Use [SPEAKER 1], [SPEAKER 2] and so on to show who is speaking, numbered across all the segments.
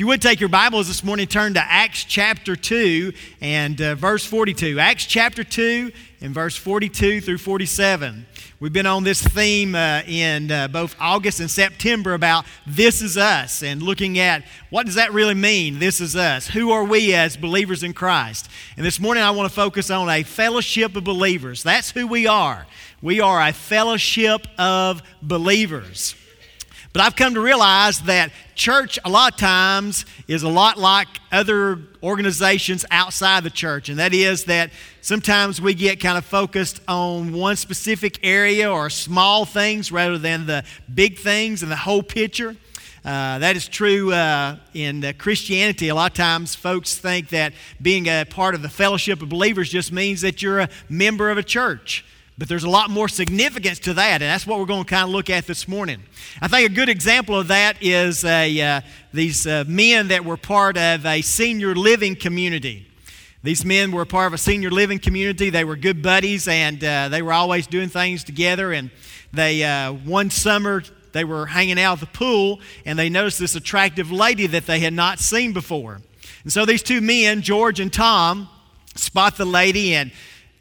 [SPEAKER 1] If you would take your Bibles this morning, turn to Acts chapter 2 and uh, verse 42. Acts chapter 2 and verse 42 through 47. We've been on this theme uh, in uh, both August and September about this is us and looking at what does that really mean, this is us? Who are we as believers in Christ? And this morning I want to focus on a fellowship of believers. That's who we are. We are a fellowship of believers. But I've come to realize that church, a lot of times, is a lot like other organizations outside the church. And that is that sometimes we get kind of focused on one specific area or small things rather than the big things and the whole picture. Uh, that is true uh, in uh, Christianity. A lot of times, folks think that being a part of the fellowship of believers just means that you're a member of a church. But there's a lot more significance to that, and that's what we're going to kind of look at this morning. I think a good example of that is a, uh, these uh, men that were part of a senior living community. These men were part of a senior living community. They were good buddies, and uh, they were always doing things together. And they uh, one summer they were hanging out at the pool, and they noticed this attractive lady that they had not seen before. And so these two men, George and Tom, spot the lady and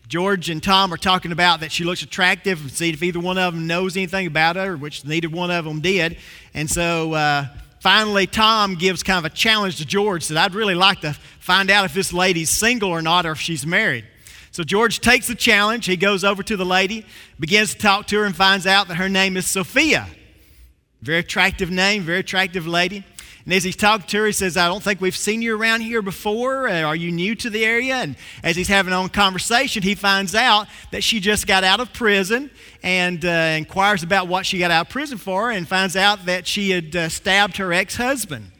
[SPEAKER 1] George and Tom are talking about that she looks attractive and see if either one of them knows anything about her, which neither one of them did. And so uh, finally, Tom gives kind of a challenge to George, that I'd really like to find out if this lady's single or not or if she's married. So George takes the challenge. He goes over to the lady, begins to talk to her, and finds out that her name is Sophia. Very attractive name, very attractive lady. And as he's talking to her, he says, I don't think we've seen you around here before. Uh, are you new to the area? And as he's having a conversation, he finds out that she just got out of prison and uh, inquires about what she got out of prison for and finds out that she had uh, stabbed her ex husband.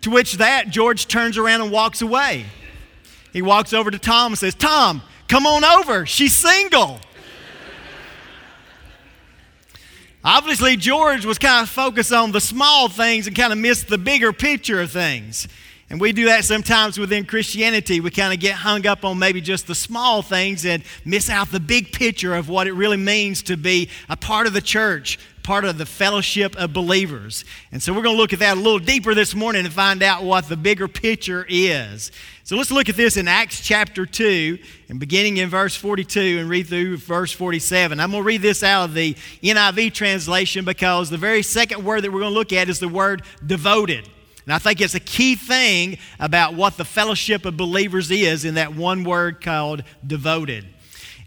[SPEAKER 1] To which that, George turns around and walks away. He walks over to Tom and says, Tom, come on over. She's single. Obviously, George was kind of focused on the small things and kind of missed the bigger picture of things. And we do that sometimes within Christianity. We kind of get hung up on maybe just the small things and miss out the big picture of what it really means to be a part of the church, part of the fellowship of believers. And so we're going to look at that a little deeper this morning and find out what the bigger picture is. So let's look at this in Acts chapter 2 and beginning in verse 42 and read through verse 47. I'm going to read this out of the NIV translation because the very second word that we're going to look at is the word devoted. And I think it's a key thing about what the fellowship of believers is in that one word called devoted.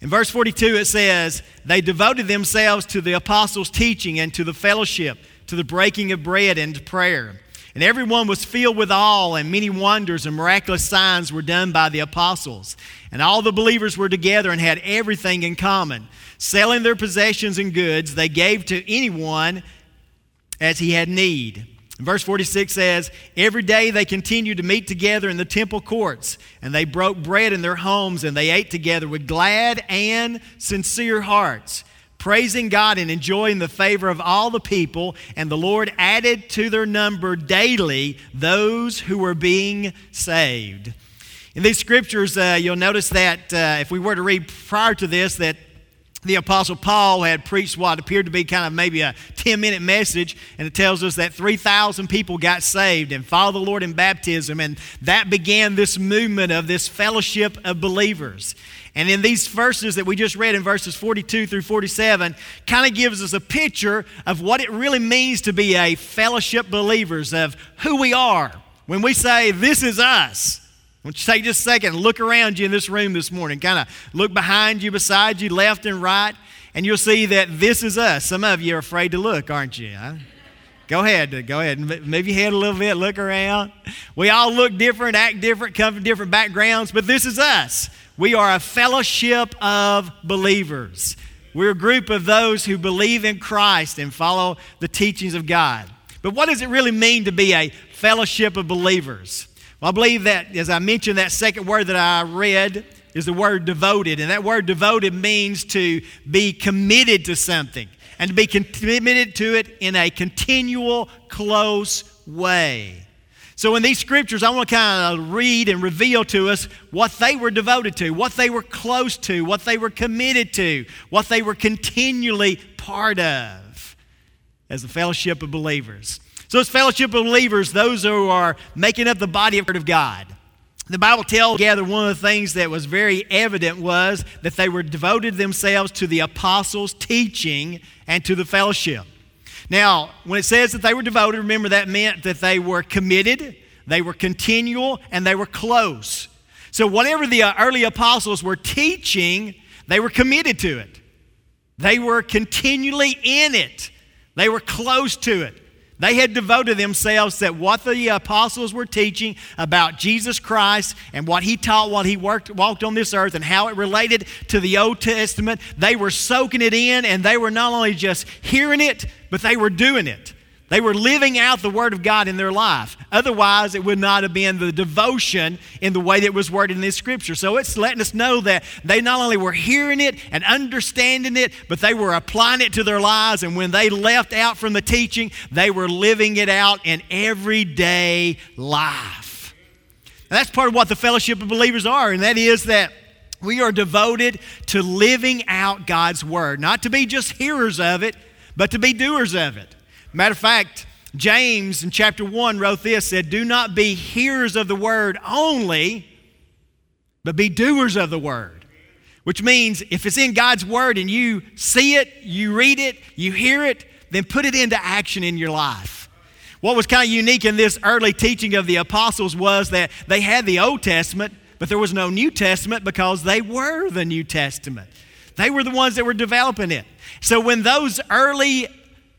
[SPEAKER 1] In verse 42, it says, They devoted themselves to the apostles' teaching and to the fellowship, to the breaking of bread and to prayer. And everyone was filled with awe, and many wonders and miraculous signs were done by the apostles. And all the believers were together and had everything in common. Selling their possessions and goods, they gave to anyone as he had need. Verse 46 says, Every day they continued to meet together in the temple courts, and they broke bread in their homes, and they ate together with glad and sincere hearts, praising God and enjoying the favor of all the people. And the Lord added to their number daily those who were being saved. In these scriptures, uh, you'll notice that uh, if we were to read prior to this, that the Apostle Paul had preached what appeared to be kind of maybe a 10 minute message, and it tells us that 3,000 people got saved and followed the Lord in baptism, and that began this movement of this fellowship of believers. And in these verses that we just read in verses 42 through 47, kind of gives us a picture of what it really means to be a fellowship believers, of who we are. When we say, This is us, Want you to take just a second and look around you in this room this morning. Kind of look behind you, beside you, left and right, and you'll see that this is us. Some of you are afraid to look, aren't you? Huh? Go ahead, go ahead. Move your head a little bit, look around. We all look different, act different, come from different backgrounds, but this is us. We are a fellowship of believers. We're a group of those who believe in Christ and follow the teachings of God. But what does it really mean to be a fellowship of believers? Well, I believe that, as I mentioned, that second word that I read is the word devoted. And that word devoted means to be committed to something and to be committed to it in a continual, close way. So, in these scriptures, I want to kind of read and reveal to us what they were devoted to, what they were close to, what they were committed to, what they were continually part of as a fellowship of believers. So, as fellowship of believers, those who are making up the body of God, the Bible tells together one of the things that was very evident was that they were devoted themselves to the apostles' teaching and to the fellowship. Now, when it says that they were devoted, remember that meant that they were committed, they were continual, and they were close. So, whatever the uh, early apostles were teaching, they were committed to it. They were continually in it. They were close to it. They had devoted themselves to what the apostles were teaching about Jesus Christ and what he taught while he worked, walked on this earth and how it related to the Old Testament. They were soaking it in and they were not only just hearing it, but they were doing it. They were living out the Word of God in their life. Otherwise, it would not have been the devotion in the way that was worded in this scripture. So it's letting us know that they not only were hearing it and understanding it, but they were applying it to their lives. And when they left out from the teaching, they were living it out in everyday life. And that's part of what the fellowship of believers are, and that is that we are devoted to living out God's Word, not to be just hearers of it, but to be doers of it. Matter of fact, James in chapter 1 wrote this said, Do not be hearers of the word only, but be doers of the word. Which means if it's in God's word and you see it, you read it, you hear it, then put it into action in your life. What was kind of unique in this early teaching of the apostles was that they had the Old Testament, but there was no New Testament because they were the New Testament. They were the ones that were developing it. So when those early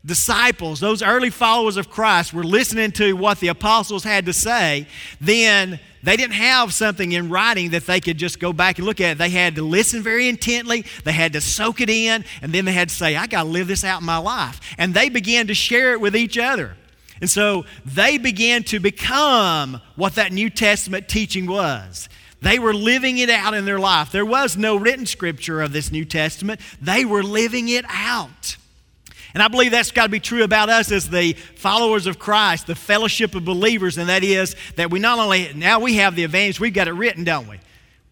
[SPEAKER 1] disciples, those early followers of Christ, were listening to what the apostles had to say, then they didn't have something in writing that they could just go back and look at. They had to listen very intently, they had to soak it in, and then they had to say, I got to live this out in my life. And they began to share it with each other. And so they began to become what that New Testament teaching was. They were living it out in their life. There was no written scripture of this New Testament, they were living it out. And I believe that's got to be true about us as the followers of Christ, the fellowship of believers, and that is that we not only, now we have the advantage, we've got it written, don't we?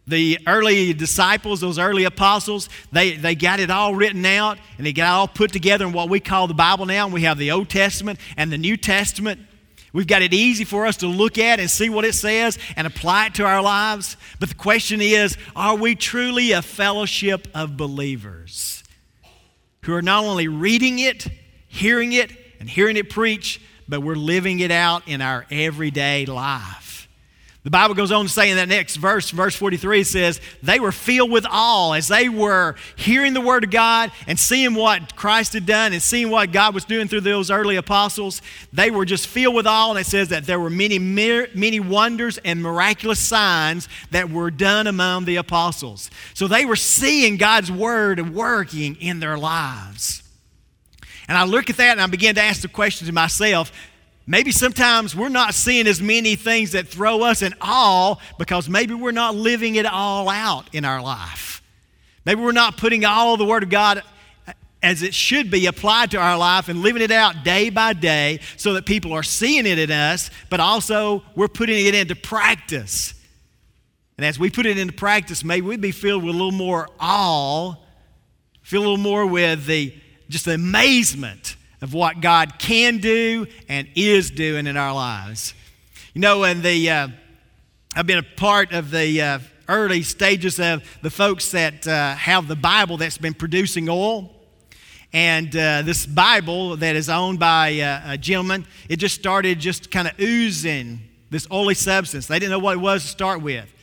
[SPEAKER 1] The early disciples, those early apostles, they, they got it all written out and they got all put together in what we call the Bible now. And we have the Old Testament and the New Testament. We've got it easy for us to look at and see what it says and apply it to our lives. But the question is are we truly a fellowship of believers? Who are not only reading it, hearing it, and hearing it preach, but we're living it out in our everyday life. The Bible goes on to say in that next verse, verse 43, says, They were filled with awe as they were hearing the Word of God and seeing what Christ had done and seeing what God was doing through those early apostles. They were just filled with awe, and it says that there were many, many wonders and miraculous signs that were done among the apostles. So they were seeing God's Word working in their lives. And I look at that and I begin to ask the question to myself Maybe sometimes we're not seeing as many things that throw us in awe because maybe we're not living it all out in our life. Maybe we're not putting all the Word of God as it should be applied to our life and living it out day by day so that people are seeing it in us, but also we're putting it into practice. And as we put it into practice, maybe we'd be filled with a little more awe, feel a little more with the just the amazement of what God can do and is doing in our lives. You know, and the uh, I've been a part of the uh, early stages of the folks that uh, have the Bible that's been producing oil. And uh, this Bible that is owned by uh, a gentleman, it just started just kind of oozing this oily substance. They didn't know what it was to start with.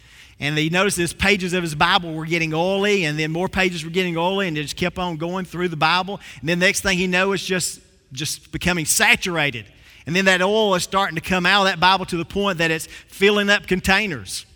[SPEAKER 1] And they noticed his pages of his Bible were getting oily, and then more pages were getting oily, and it just kept on going through the Bible. And then the next thing he knows, it's just just becoming saturated. And then that oil is starting to come out of that Bible to the point that it's filling up containers.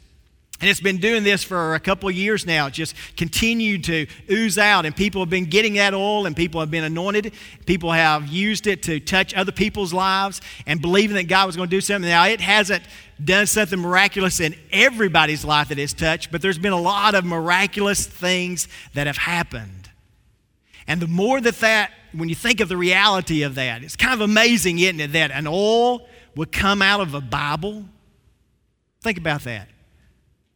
[SPEAKER 1] And it's been doing this for a couple of years now. It's just continued to ooze out, and people have been getting that oil, and people have been anointed. People have used it to touch other people's lives and believing that God was going to do something. Now, it hasn't done something miraculous in everybody's life that it's touched, but there's been a lot of miraculous things that have happened. And the more that that when you think of the reality of that, it's kind of amazing, isn't it, that an oil would come out of a Bible? Think about that.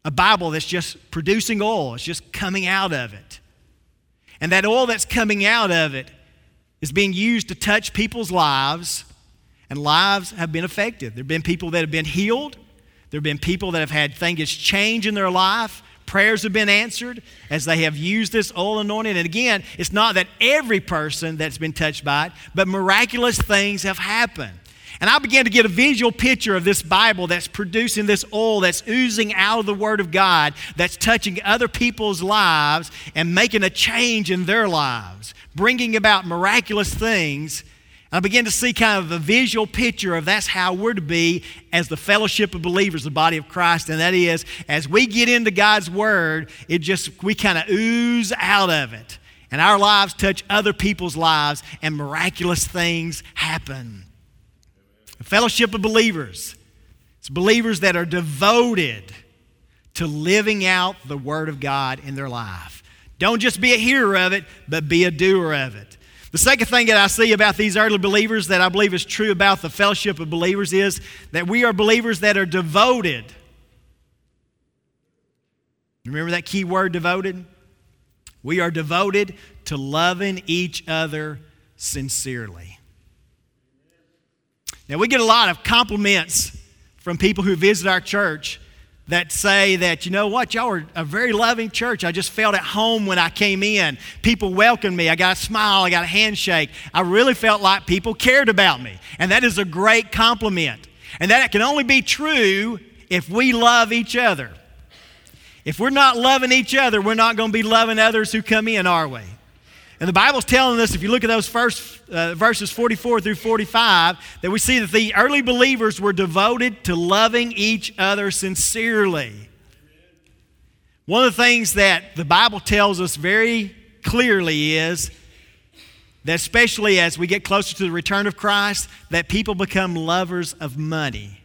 [SPEAKER 1] A Bible that's just producing oil, it's just coming out of it. And that oil that's coming out of it is being used to touch people's lives and lives have been affected. There have been people that have been healed. There have been people that have had things change in their life. Prayers have been answered as they have used this oil anointing. And again, it's not that every person that's been touched by it, but miraculous things have happened. And I began to get a visual picture of this Bible that's producing this oil that's oozing out of the Word of God, that's touching other people's lives and making a change in their lives, bringing about miraculous things. I began to see kind of a visual picture of that's how we're to be as the fellowship of believers, the body of Christ. And that is, as we get into God's Word, it just, we kind of ooze out of it. And our lives touch other people's lives, and miraculous things happen. A fellowship of believers. It's believers that are devoted to living out the Word of God in their life. Don't just be a hearer of it, but be a doer of it. The second thing that I see about these early believers that I believe is true about the fellowship of believers is that we are believers that are devoted. Remember that key word, devoted? We are devoted to loving each other sincerely. Now, we get a lot of compliments from people who visit our church that say that, you know what, y'all are a very loving church. I just felt at home when I came in. People welcomed me. I got a smile. I got a handshake. I really felt like people cared about me. And that is a great compliment. And that can only be true if we love each other. If we're not loving each other, we're not going to be loving others who come in, are we? And the Bible's telling us, if you look at those first uh, verses 44 through 45, that we see that the early believers were devoted to loving each other sincerely. One of the things that the Bible tells us very clearly is that especially as we get closer to the return of Christ, that people become lovers of money.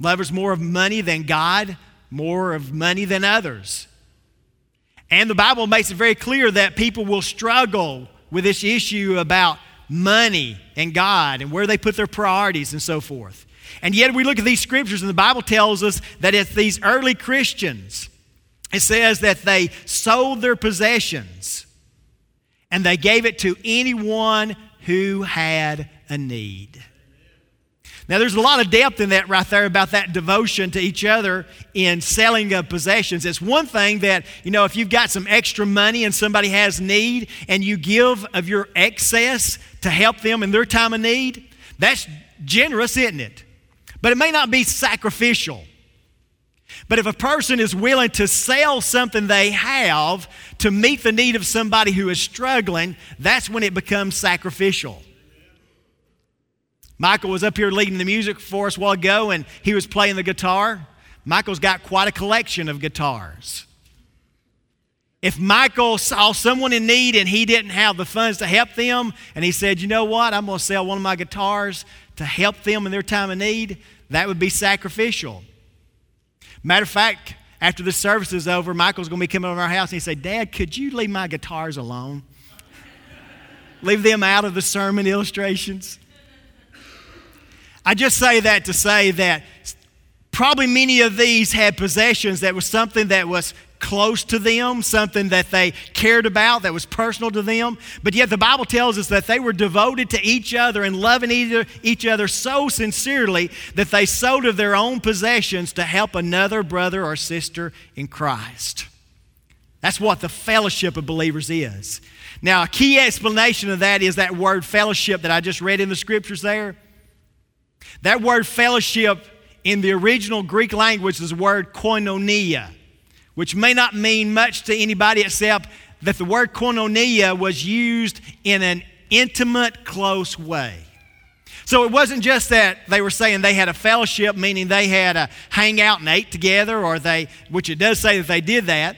[SPEAKER 1] Lovers more of money than God, more of money than others. And the Bible makes it very clear that people will struggle with this issue about money and God and where they put their priorities and so forth. And yet, we look at these scriptures, and the Bible tells us that if these early Christians, it says that they sold their possessions and they gave it to anyone who had a need. Now, there's a lot of depth in that right there about that devotion to each other in selling of possessions. It's one thing that, you know, if you've got some extra money and somebody has need and you give of your excess to help them in their time of need, that's generous, isn't it? But it may not be sacrificial. But if a person is willing to sell something they have to meet the need of somebody who is struggling, that's when it becomes sacrificial. Michael was up here leading the music for us a while ago, and he was playing the guitar. Michael's got quite a collection of guitars. If Michael saw someone in need and he didn't have the funds to help them, and he said, You know what, I'm going to sell one of my guitars to help them in their time of need, that would be sacrificial. Matter of fact, after the service is over, Michael's going to be coming over our house and he said, Dad, could you leave my guitars alone? leave them out of the sermon illustrations. I just say that to say that probably many of these had possessions that was something that was close to them, something that they cared about, that was personal to them. But yet the Bible tells us that they were devoted to each other and loving each other so sincerely that they sold of their own possessions to help another brother or sister in Christ. That's what the fellowship of believers is. Now, a key explanation of that is that word fellowship that I just read in the scriptures there. That word fellowship in the original Greek language is the word koinonia, which may not mean much to anybody except that the word koinonia was used in an intimate, close way. So it wasn't just that they were saying they had a fellowship, meaning they had a hang out and ate together, or they, which it does say that they did that.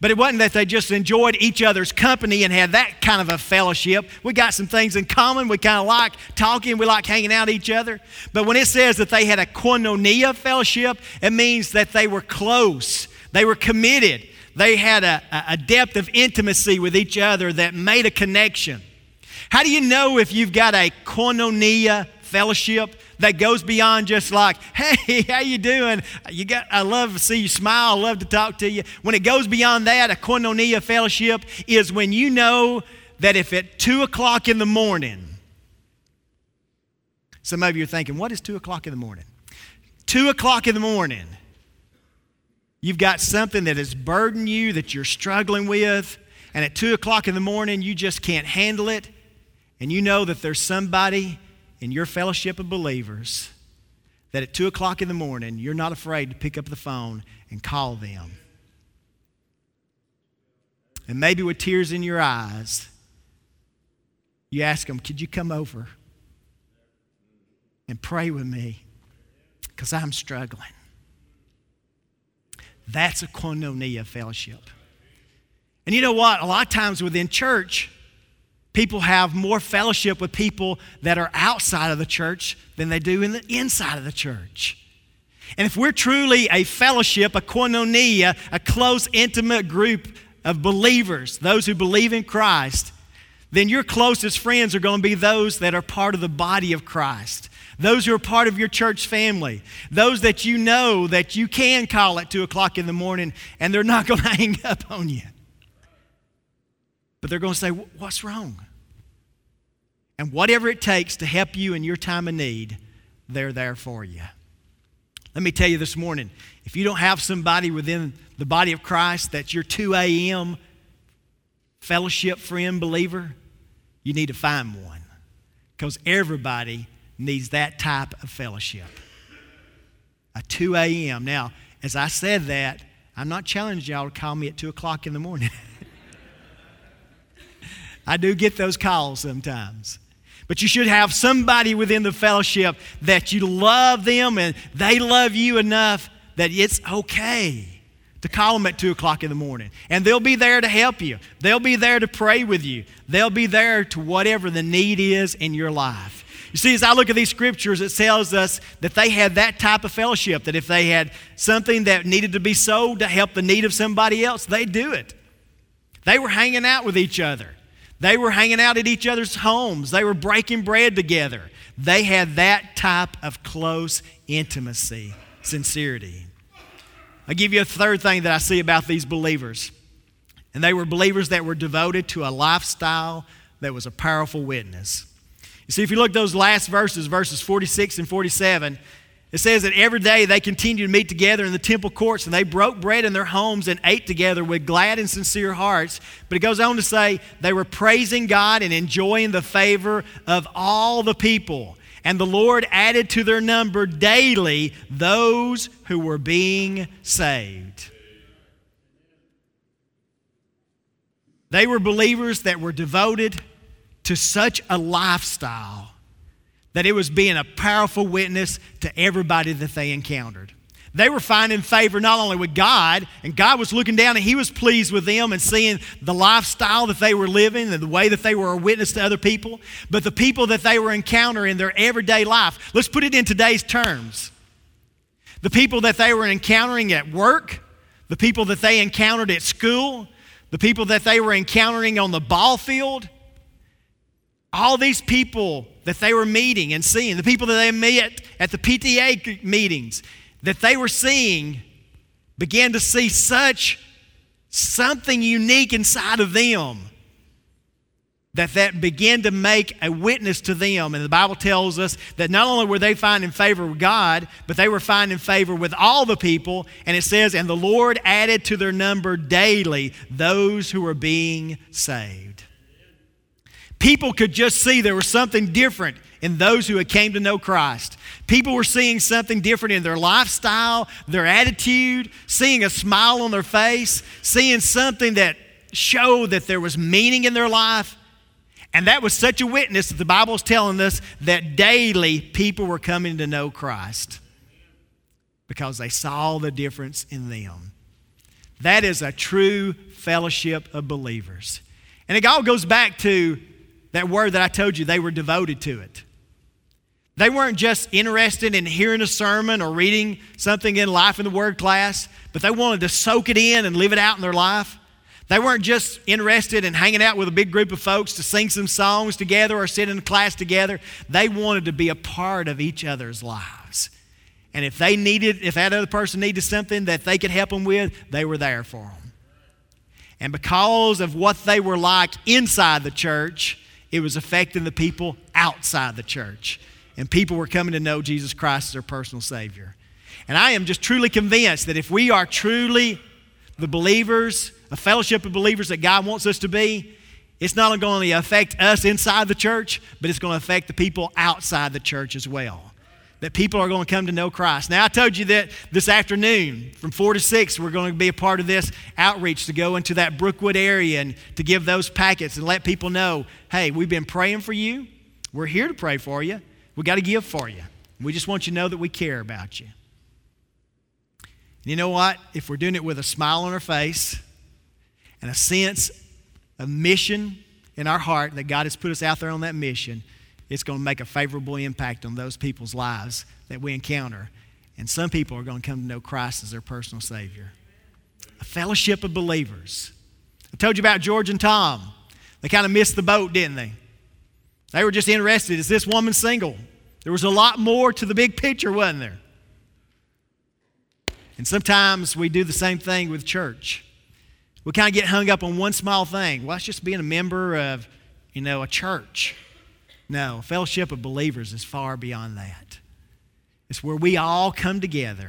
[SPEAKER 1] But it wasn't that they just enjoyed each other's company and had that kind of a fellowship. We got some things in common. We kind of like talking. We like hanging out each other. But when it says that they had a koinonia fellowship, it means that they were close. They were committed. They had a, a depth of intimacy with each other that made a connection. How do you know if you've got a koinonia fellowship that goes beyond just like, hey, how you doing? You got, I love to see you smile. I love to talk to you. When it goes beyond that, a koinonia fellowship is when you know that if at 2 o'clock in the morning Some of you are thinking, what is 2 o'clock in the morning? 2 o'clock in the morning. You've got something that has burdened you that you're struggling with, and at 2 o'clock in the morning, you just can't handle it, and you know that there's somebody in your fellowship of believers that at 2 o'clock in the morning, you're not afraid to pick up the phone and call them. And maybe with tears in your eyes, you ask them, Could you come over and pray with me? Because I'm struggling. That's a koinonia fellowship. And you know what? A lot of times within church, people have more fellowship with people that are outside of the church than they do in the inside of the church. And if we're truly a fellowship, a koinonia, a close, intimate group of believers, those who believe in Christ, then your closest friends are going to be those that are part of the body of Christ. Those who are part of your church family, those that you know that you can call at 2 o'clock in the morning and they're not going to hang up on you. But they're going to say, What's wrong? And whatever it takes to help you in your time of need, they're there for you. Let me tell you this morning if you don't have somebody within the body of Christ that's your 2 a.m. fellowship friend believer, you need to find one because everybody needs that type of fellowship. A 2 a.m. Now, as I said that, I'm not challenging y'all to call me at 2 o'clock in the morning. I do get those calls sometimes. But you should have somebody within the fellowship that you love them and they love you enough that it's okay to call them at 2 o'clock in the morning. And they'll be there to help you, they'll be there to pray with you, they'll be there to whatever the need is in your life. You see, as I look at these scriptures, it tells us that they had that type of fellowship, that if they had something that needed to be sold to help the need of somebody else, they'd do it. They were hanging out with each other. They were hanging out at each other's homes. They were breaking bread together. They had that type of close intimacy, sincerity. i give you a third thing that I see about these believers. And they were believers that were devoted to a lifestyle that was a powerful witness. You see, if you look those last verses, verses 46 and 47, it says that every day they continued to meet together in the temple courts and they broke bread in their homes and ate together with glad and sincere hearts. But it goes on to say they were praising God and enjoying the favor of all the people. And the Lord added to their number daily those who were being saved. They were believers that were devoted to such a lifestyle that it was being a powerful witness to everybody that they encountered. They were finding favor not only with God, and God was looking down and He was pleased with them and seeing the lifestyle that they were living and the way that they were a witness to other people, but the people that they were encountering in their everyday life. Let's put it in today's terms. The people that they were encountering at work, the people that they encountered at school, the people that they were encountering on the ball field, all these people that they were meeting and seeing, the people that they met at the PTA meetings, that they were seeing, began to see such something unique inside of them that that began to make a witness to them. And the bible tells us that not only were they finding favor with god but they were finding favor with all the people. And it says and the lord added to their number daily those who were being saved people could just see there was something different in those who had came to know Christ. People were seeing something different in their lifestyle, their attitude, seeing a smile on their face, seeing something that showed that there was meaning in their life. And that was such a witness that the Bible is telling us that daily people were coming to know Christ because they saw the difference in them. That is a true fellowship of believers. And it all goes back to that word that I told you, they were devoted to it. They weren't just interested in hearing a sermon or reading something in Life in the Word class, but they wanted to soak it in and live it out in their life. They weren't just interested in hanging out with a big group of folks to sing some songs together or sit in class together. They wanted to be a part of each other's lives. And if they needed, if that other person needed something that they could help them with, they were there for them. And because of what they were like inside the church, it was affecting the people outside the church. and people were coming to know Jesus Christ as their personal Savior. And I am just truly convinced that if we are truly the believers, a fellowship of believers that God wants us to be, it's not only going to affect us inside the church, but it's going to affect the people outside the church as well. That people are going to come to know Christ. Now, I told you that this afternoon from 4 to 6, we're going to be a part of this outreach to go into that Brookwood area and to give those packets and let people know hey, we've been praying for you. We're here to pray for you. We got to give for you. We just want you to know that we care about you. And you know what? If we're doing it with a smile on our face and a sense of mission in our heart that God has put us out there on that mission, it's going to make a favorable impact on those people's lives that we encounter. And some people are going to come to know Christ as their personal Savior. A fellowship of believers. I told you about George and Tom. They kind of missed the boat, didn't they? They were just interested is this woman single? There was a lot more to the big picture, wasn't there? And sometimes we do the same thing with church. We kind of get hung up on one small thing. Well, that's just being a member of, you know, a church. No, fellowship of believers is far beyond that. It's where we all come together.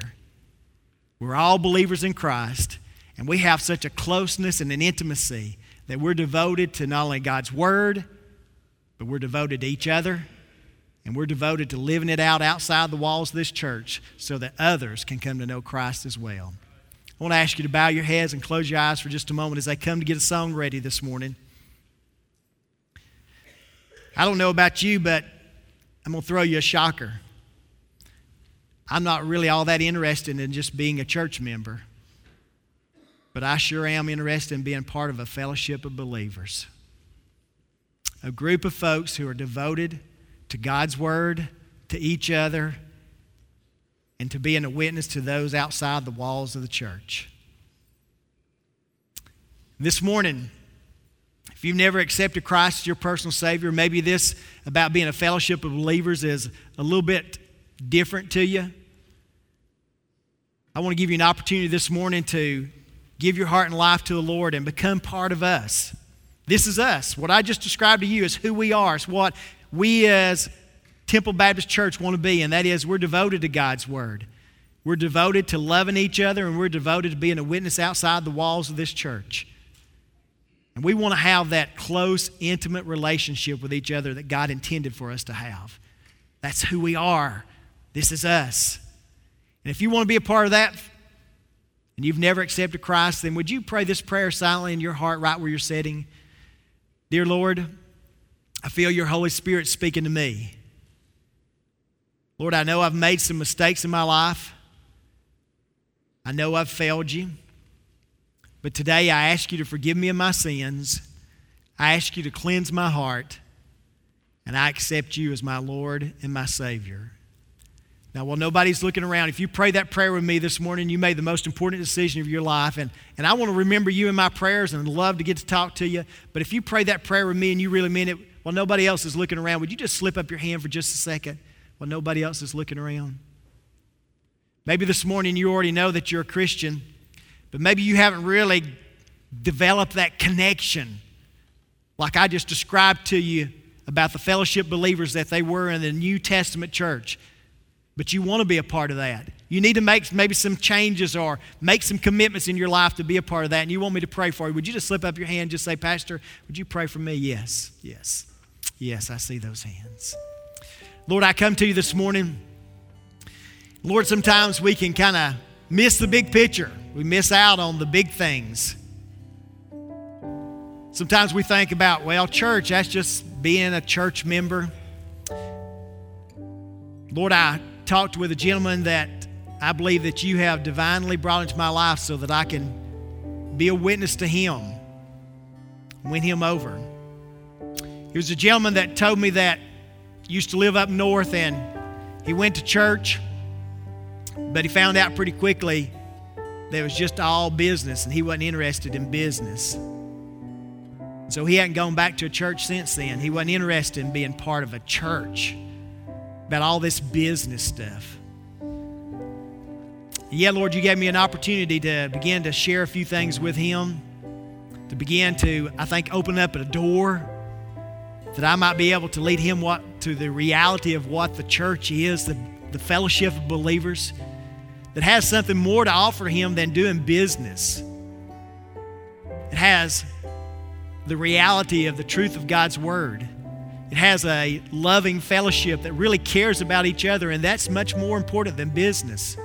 [SPEAKER 1] We're all believers in Christ, and we have such a closeness and an intimacy that we're devoted to not only God's Word, but we're devoted to each other and we're devoted to living it out outside the walls of this church so that others can come to know Christ as well. I want to ask you to bow your heads and close your eyes for just a moment as I come to get a song ready this morning. I don't know about you, but I'm going to throw you a shocker. I'm not really all that interested in just being a church member, but I sure am interested in being part of a fellowship of believers. A group of folks who are devoted to God's Word, to each other, and to being a witness to those outside the walls of the church. This morning, if you've never accepted Christ as your personal Savior, maybe this about being a fellowship of believers is a little bit different to you. I want to give you an opportunity this morning to give your heart and life to the Lord and become part of us. This is us. What I just described to you is who we are. It's what we as Temple Baptist Church want to be, and that is we're devoted to God's Word. We're devoted to loving each other, and we're devoted to being a witness outside the walls of this church. And we want to have that close, intimate relationship with each other that God intended for us to have. That's who we are. This is us. And if you want to be a part of that, and you've never accepted Christ, then would you pray this prayer silently in your heart right where you're sitting? Dear Lord, I feel your Holy Spirit speaking to me. Lord, I know I've made some mistakes in my life. I know I've failed you. But today I ask you to forgive me of my sins. I ask you to cleanse my heart. And I accept you as my Lord and my Savior. Now, while nobody's looking around, if you pray that prayer with me this morning, you made the most important decision of your life. And, and I want to remember you in my prayers and love to get to talk to you. But if you pray that prayer with me and you really mean it, while nobody else is looking around, would you just slip up your hand for just a second while nobody else is looking around? Maybe this morning you already know that you're a Christian, but maybe you haven't really developed that connection like I just described to you about the fellowship believers that they were in the New Testament church. But you want to be a part of that. You need to make maybe some changes or make some commitments in your life to be a part of that. And you want me to pray for you. Would you just slip up your hand and just say, Pastor, would you pray for me? Yes, yes. Yes, I see those hands. Lord, I come to you this morning. Lord, sometimes we can kind of miss the big picture, we miss out on the big things. Sometimes we think about, well, church, that's just being a church member. Lord, I talked with a gentleman that I believe that you have divinely brought into my life so that I can be a witness to him, win him over. He was a gentleman that told me that used to live up north and he went to church, but he found out pretty quickly that was just all business and he wasn't interested in business. So he hadn't gone back to a church since then. He wasn't interested in being part of a church about all this business stuff. yeah, Lord, you gave me an opportunity to begin to share a few things with him, to begin to, I think, open up a door that I might be able to lead him what to the reality of what the church is, the, the fellowship of believers that has something more to offer him than doing business. It has the reality of the truth of God's Word. It has a loving fellowship that really cares about each other, and that's much more important than business.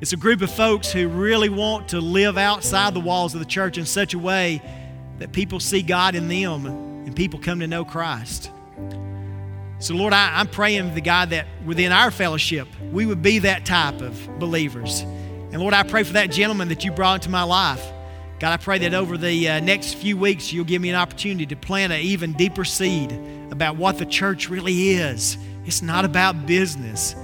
[SPEAKER 1] It's a group of folks who really want to live outside the walls of the church in such a way that people see God in them and people come to know Christ. So, Lord, I, am praying the God that within our fellowship, we would be that type of believers. And Lord, I pray for that gentleman that you brought into my life. God, I pray that over the uh, next few weeks, you'll give me an opportunity to plant an even deeper seed about what the church really is. It's not about business,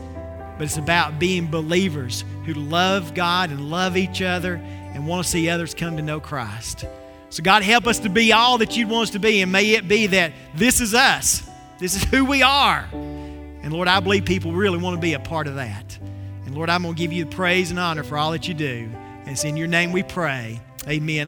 [SPEAKER 1] but it's about being believers who love God and love each other and want to see others come to know Christ. So, God, help us to be all that you'd want us to be, and may it be that this is us. This is who we are. And Lord, I believe people really want to be a part of that. And Lord, I'm going to give you the praise and honor for all that you do. And it's in your name we pray. Amen.